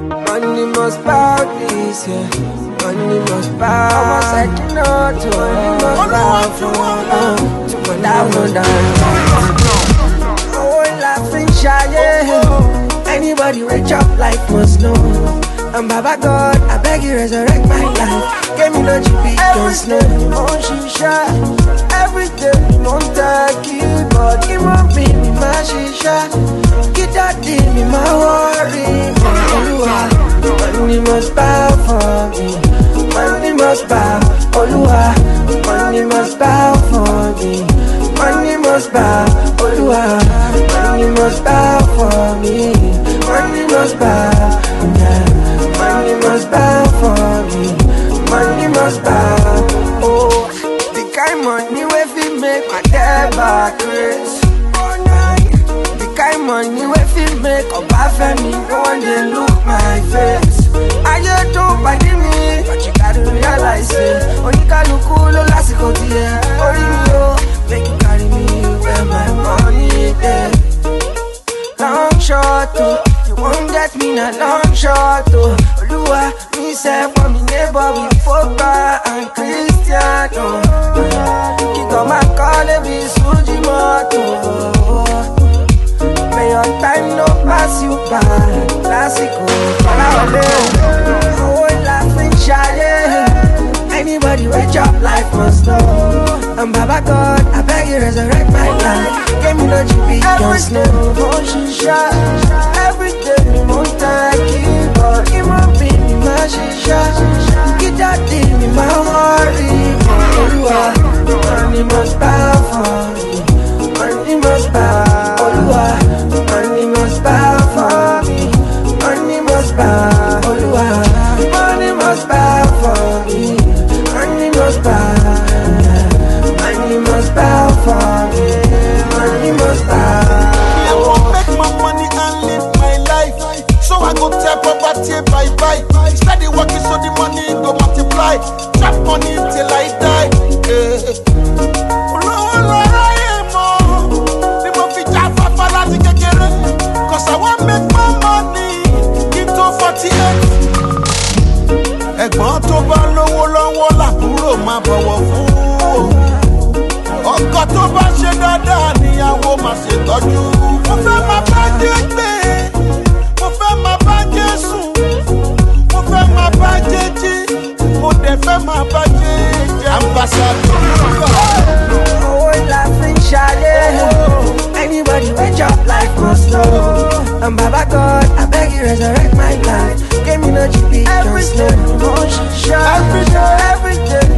Money must bow this year. Money must bow. Ọmọ ṣẹ́jú náà tó money must bow fún wọn. Tí mo dáhùn dáhùn. Owó la fi ń ṣayé. Anybody wey chop life must know. And Baba God, I beg you resurrect my life. Give me no GP, don't snow. Mo ń ṣiṣẹ́, everyday mo ń tẹ́ keyboard. Kí wọ́n bí mi máa ṣiṣẹ́. Kí dáàdi mi máa wọ́ọ̀rì mọ̀ olúwa. Money must bow for me. Money must bow, olúwa. Money must bow for me. Money must bow, olúwa. Money must bow for me. Money must bow, yeah. Money must bow for me. Money must bow. Oh, the kind money wey fit make my dead back race. The kind money wey fit make Ọbáfẹ́mi no wan dey look get me na long shot oh. Oluwa, me say for me neighbor with Pogba and Cristiano. Oh. Kick on my call be Suji Moto. Oh. May your time no pass you by. Classico, Palawale. Oh, laughing shy. Anybody wey chop life must know. And Baba God, I beg you resurrect my life. Give me no GP, don't snow. Mo bọ̀wọ̀ fún o ọkọ tó bá ṣe dáadáa níyàwó máa ṣètọ́jú. mo fẹ́ máa bá jẹ́ gbé mo fẹ́ máa bá jẹ́ sùn mo fẹ́ máa bá jẹ́ jí mo dẹ̀ fẹ́ máa bá jẹ́ jẹ́. ambassador Oh, laughing shy. Anybody wey chop life must know. And Baba God, I beg you resurrect my life. Give me no GP, just know. Mo ń ṣiṣẹ́, Every day. every day,